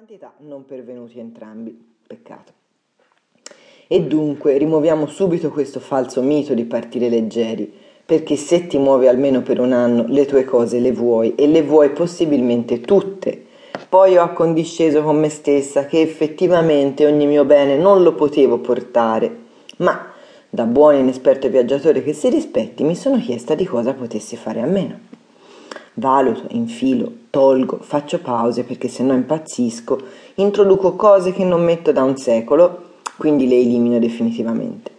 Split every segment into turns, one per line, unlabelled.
quantità non pervenuti entrambi. Peccato. E dunque rimuoviamo subito questo falso mito di partire leggeri, perché se ti muovi almeno per un anno le tue cose le vuoi e le vuoi possibilmente tutte. Poi ho accondisceso con me stessa che effettivamente ogni mio bene non lo potevo portare, ma da buon inesperto viaggiatore che si rispetti mi sono chiesta di cosa potessi fare a meno. Valuto, infilo, tolgo, faccio pause perché se no impazzisco, introduco cose che non metto da un secolo, quindi le elimino definitivamente.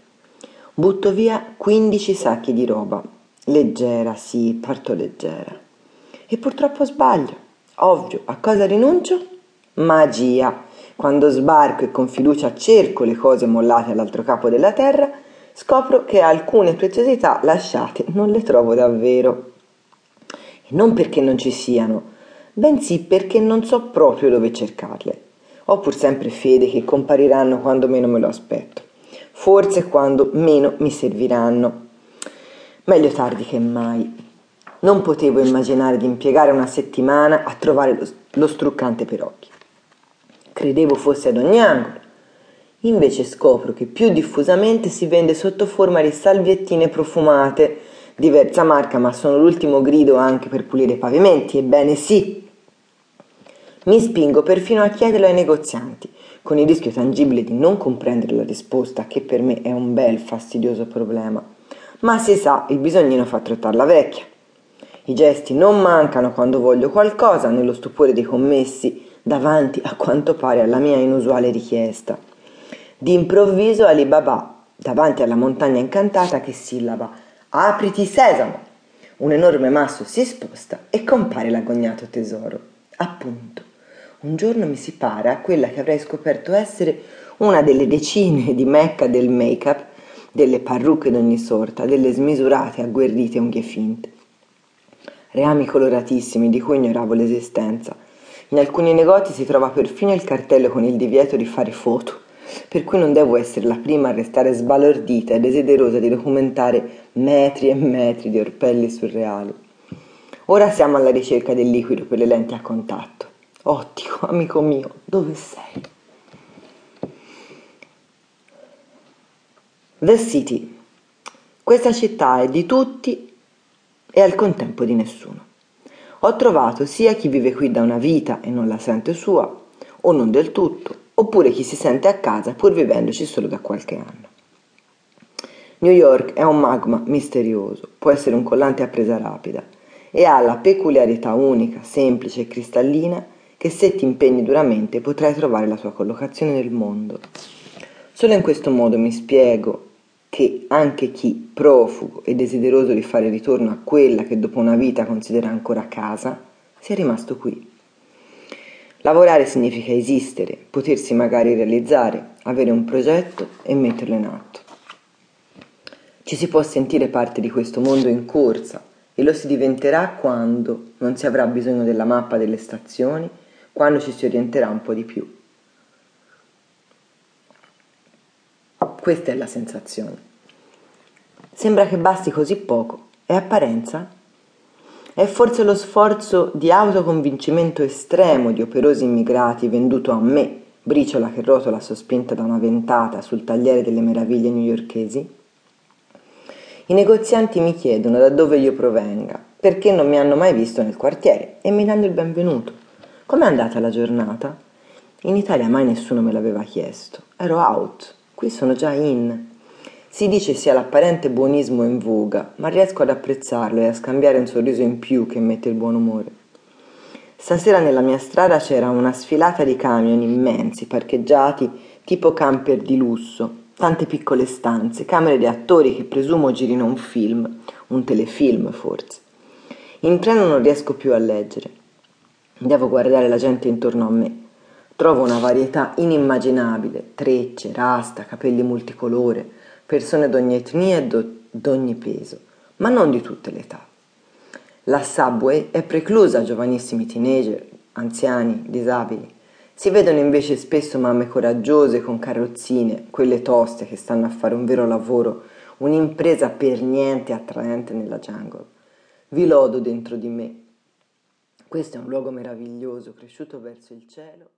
Butto via 15 sacchi di roba. Leggera, sì, parto leggera. E purtroppo sbaglio. Ovvio, a cosa rinuncio? Magia. Quando sbarco e con fiducia cerco le cose mollate all'altro capo della terra, scopro che alcune preziosità lasciate non le trovo davvero non perché non ci siano, bensì perché non so proprio dove cercarle. Ho pur sempre fede che compariranno quando meno me lo aspetto, forse quando meno mi serviranno. Meglio tardi che mai. Non potevo immaginare di impiegare una settimana a trovare lo, lo struccante per occhi. Credevo fosse ad ogni angolo. Invece scopro che più diffusamente si vende sotto forma di salviettine profumate diversa marca, ma sono l'ultimo grido anche per pulire i pavimenti, ebbene sì. Mi spingo perfino a chiederlo ai negozianti, con il rischio tangibile di non comprendere la risposta, che per me è un bel fastidioso problema. Ma si sa, il bisognino fa trottare la vecchia. I gesti non mancano quando voglio qualcosa, nello stupore dei commessi, davanti a quanto pare alla mia inusuale richiesta. D'improvviso Alibaba, davanti alla montagna incantata che sillaba Apriti sesamo! Un enorme masso si sposta e compare l'agognato tesoro. Appunto, un giorno mi si para quella che avrei scoperto essere una delle decine di mecca del make-up, delle parrucche d'ogni sorta, delle smisurate, agguerrite unghie finte. Reami coloratissimi di cui ignoravo l'esistenza. In alcuni negozi si trova perfino il cartello con il divieto di fare foto per cui non devo essere la prima a restare sbalordita e desiderosa di documentare metri e metri di orpelli surreali. Ora siamo alla ricerca del liquido per le lenti a contatto. Ottimo, amico mio, dove sei? The City. Questa città è di tutti e al contempo di nessuno. Ho trovato sia chi vive qui da una vita e non la sente sua, o non del tutto, oppure chi si sente a casa pur vivendoci solo da qualche anno. New York è un magma misterioso, può essere un collante a presa rapida e ha la peculiarità unica, semplice e cristallina che se ti impegni duramente potrai trovare la tua collocazione nel mondo. Solo in questo modo mi spiego che anche chi profugo e desideroso di fare ritorno a quella che dopo una vita considera ancora casa, sia rimasto qui. Lavorare significa esistere, potersi magari realizzare, avere un progetto e metterlo in atto. Ci si può sentire parte di questo mondo in corsa e lo si diventerà quando non si avrà bisogno della mappa delle stazioni, quando ci si orienterà un po' di più. Questa è la sensazione. Sembra che basti così poco. È apparenza? È forse lo sforzo di autoconvincimento estremo di operosi immigrati venduto a me, briciola che rotola sospinta da una ventata sul tagliere delle meraviglie newyorkesi? I negozianti mi chiedono da dove io provenga, perché non mi hanno mai visto nel quartiere e mi danno il benvenuto. Com'è andata la giornata? In Italia mai nessuno me l'aveva chiesto. Ero out, qui sono già in. Si dice sia l'apparente buonismo in voga, ma riesco ad apprezzarlo e a scambiare un sorriso in più che mette il buon umore. Stasera nella mia strada c'era una sfilata di camion immensi, parcheggiati tipo camper di lusso, tante piccole stanze, camere di attori che presumo girino un film, un telefilm forse. In treno non riesco più a leggere. Devo guardare la gente intorno a me. Trovo una varietà inimmaginabile, trecce, rasta, capelli multicolore, persone d'ogni etnia e d'ogni peso, ma non di tutte le età. La subway è preclusa a giovanissimi teenager, anziani, disabili. Si vedono invece spesso mamme coraggiose con carrozzine, quelle toste che stanno a fare un vero lavoro, un'impresa per niente attraente nella jungle. Vi lodo dentro di me. Questo è un luogo meraviglioso, cresciuto verso il cielo.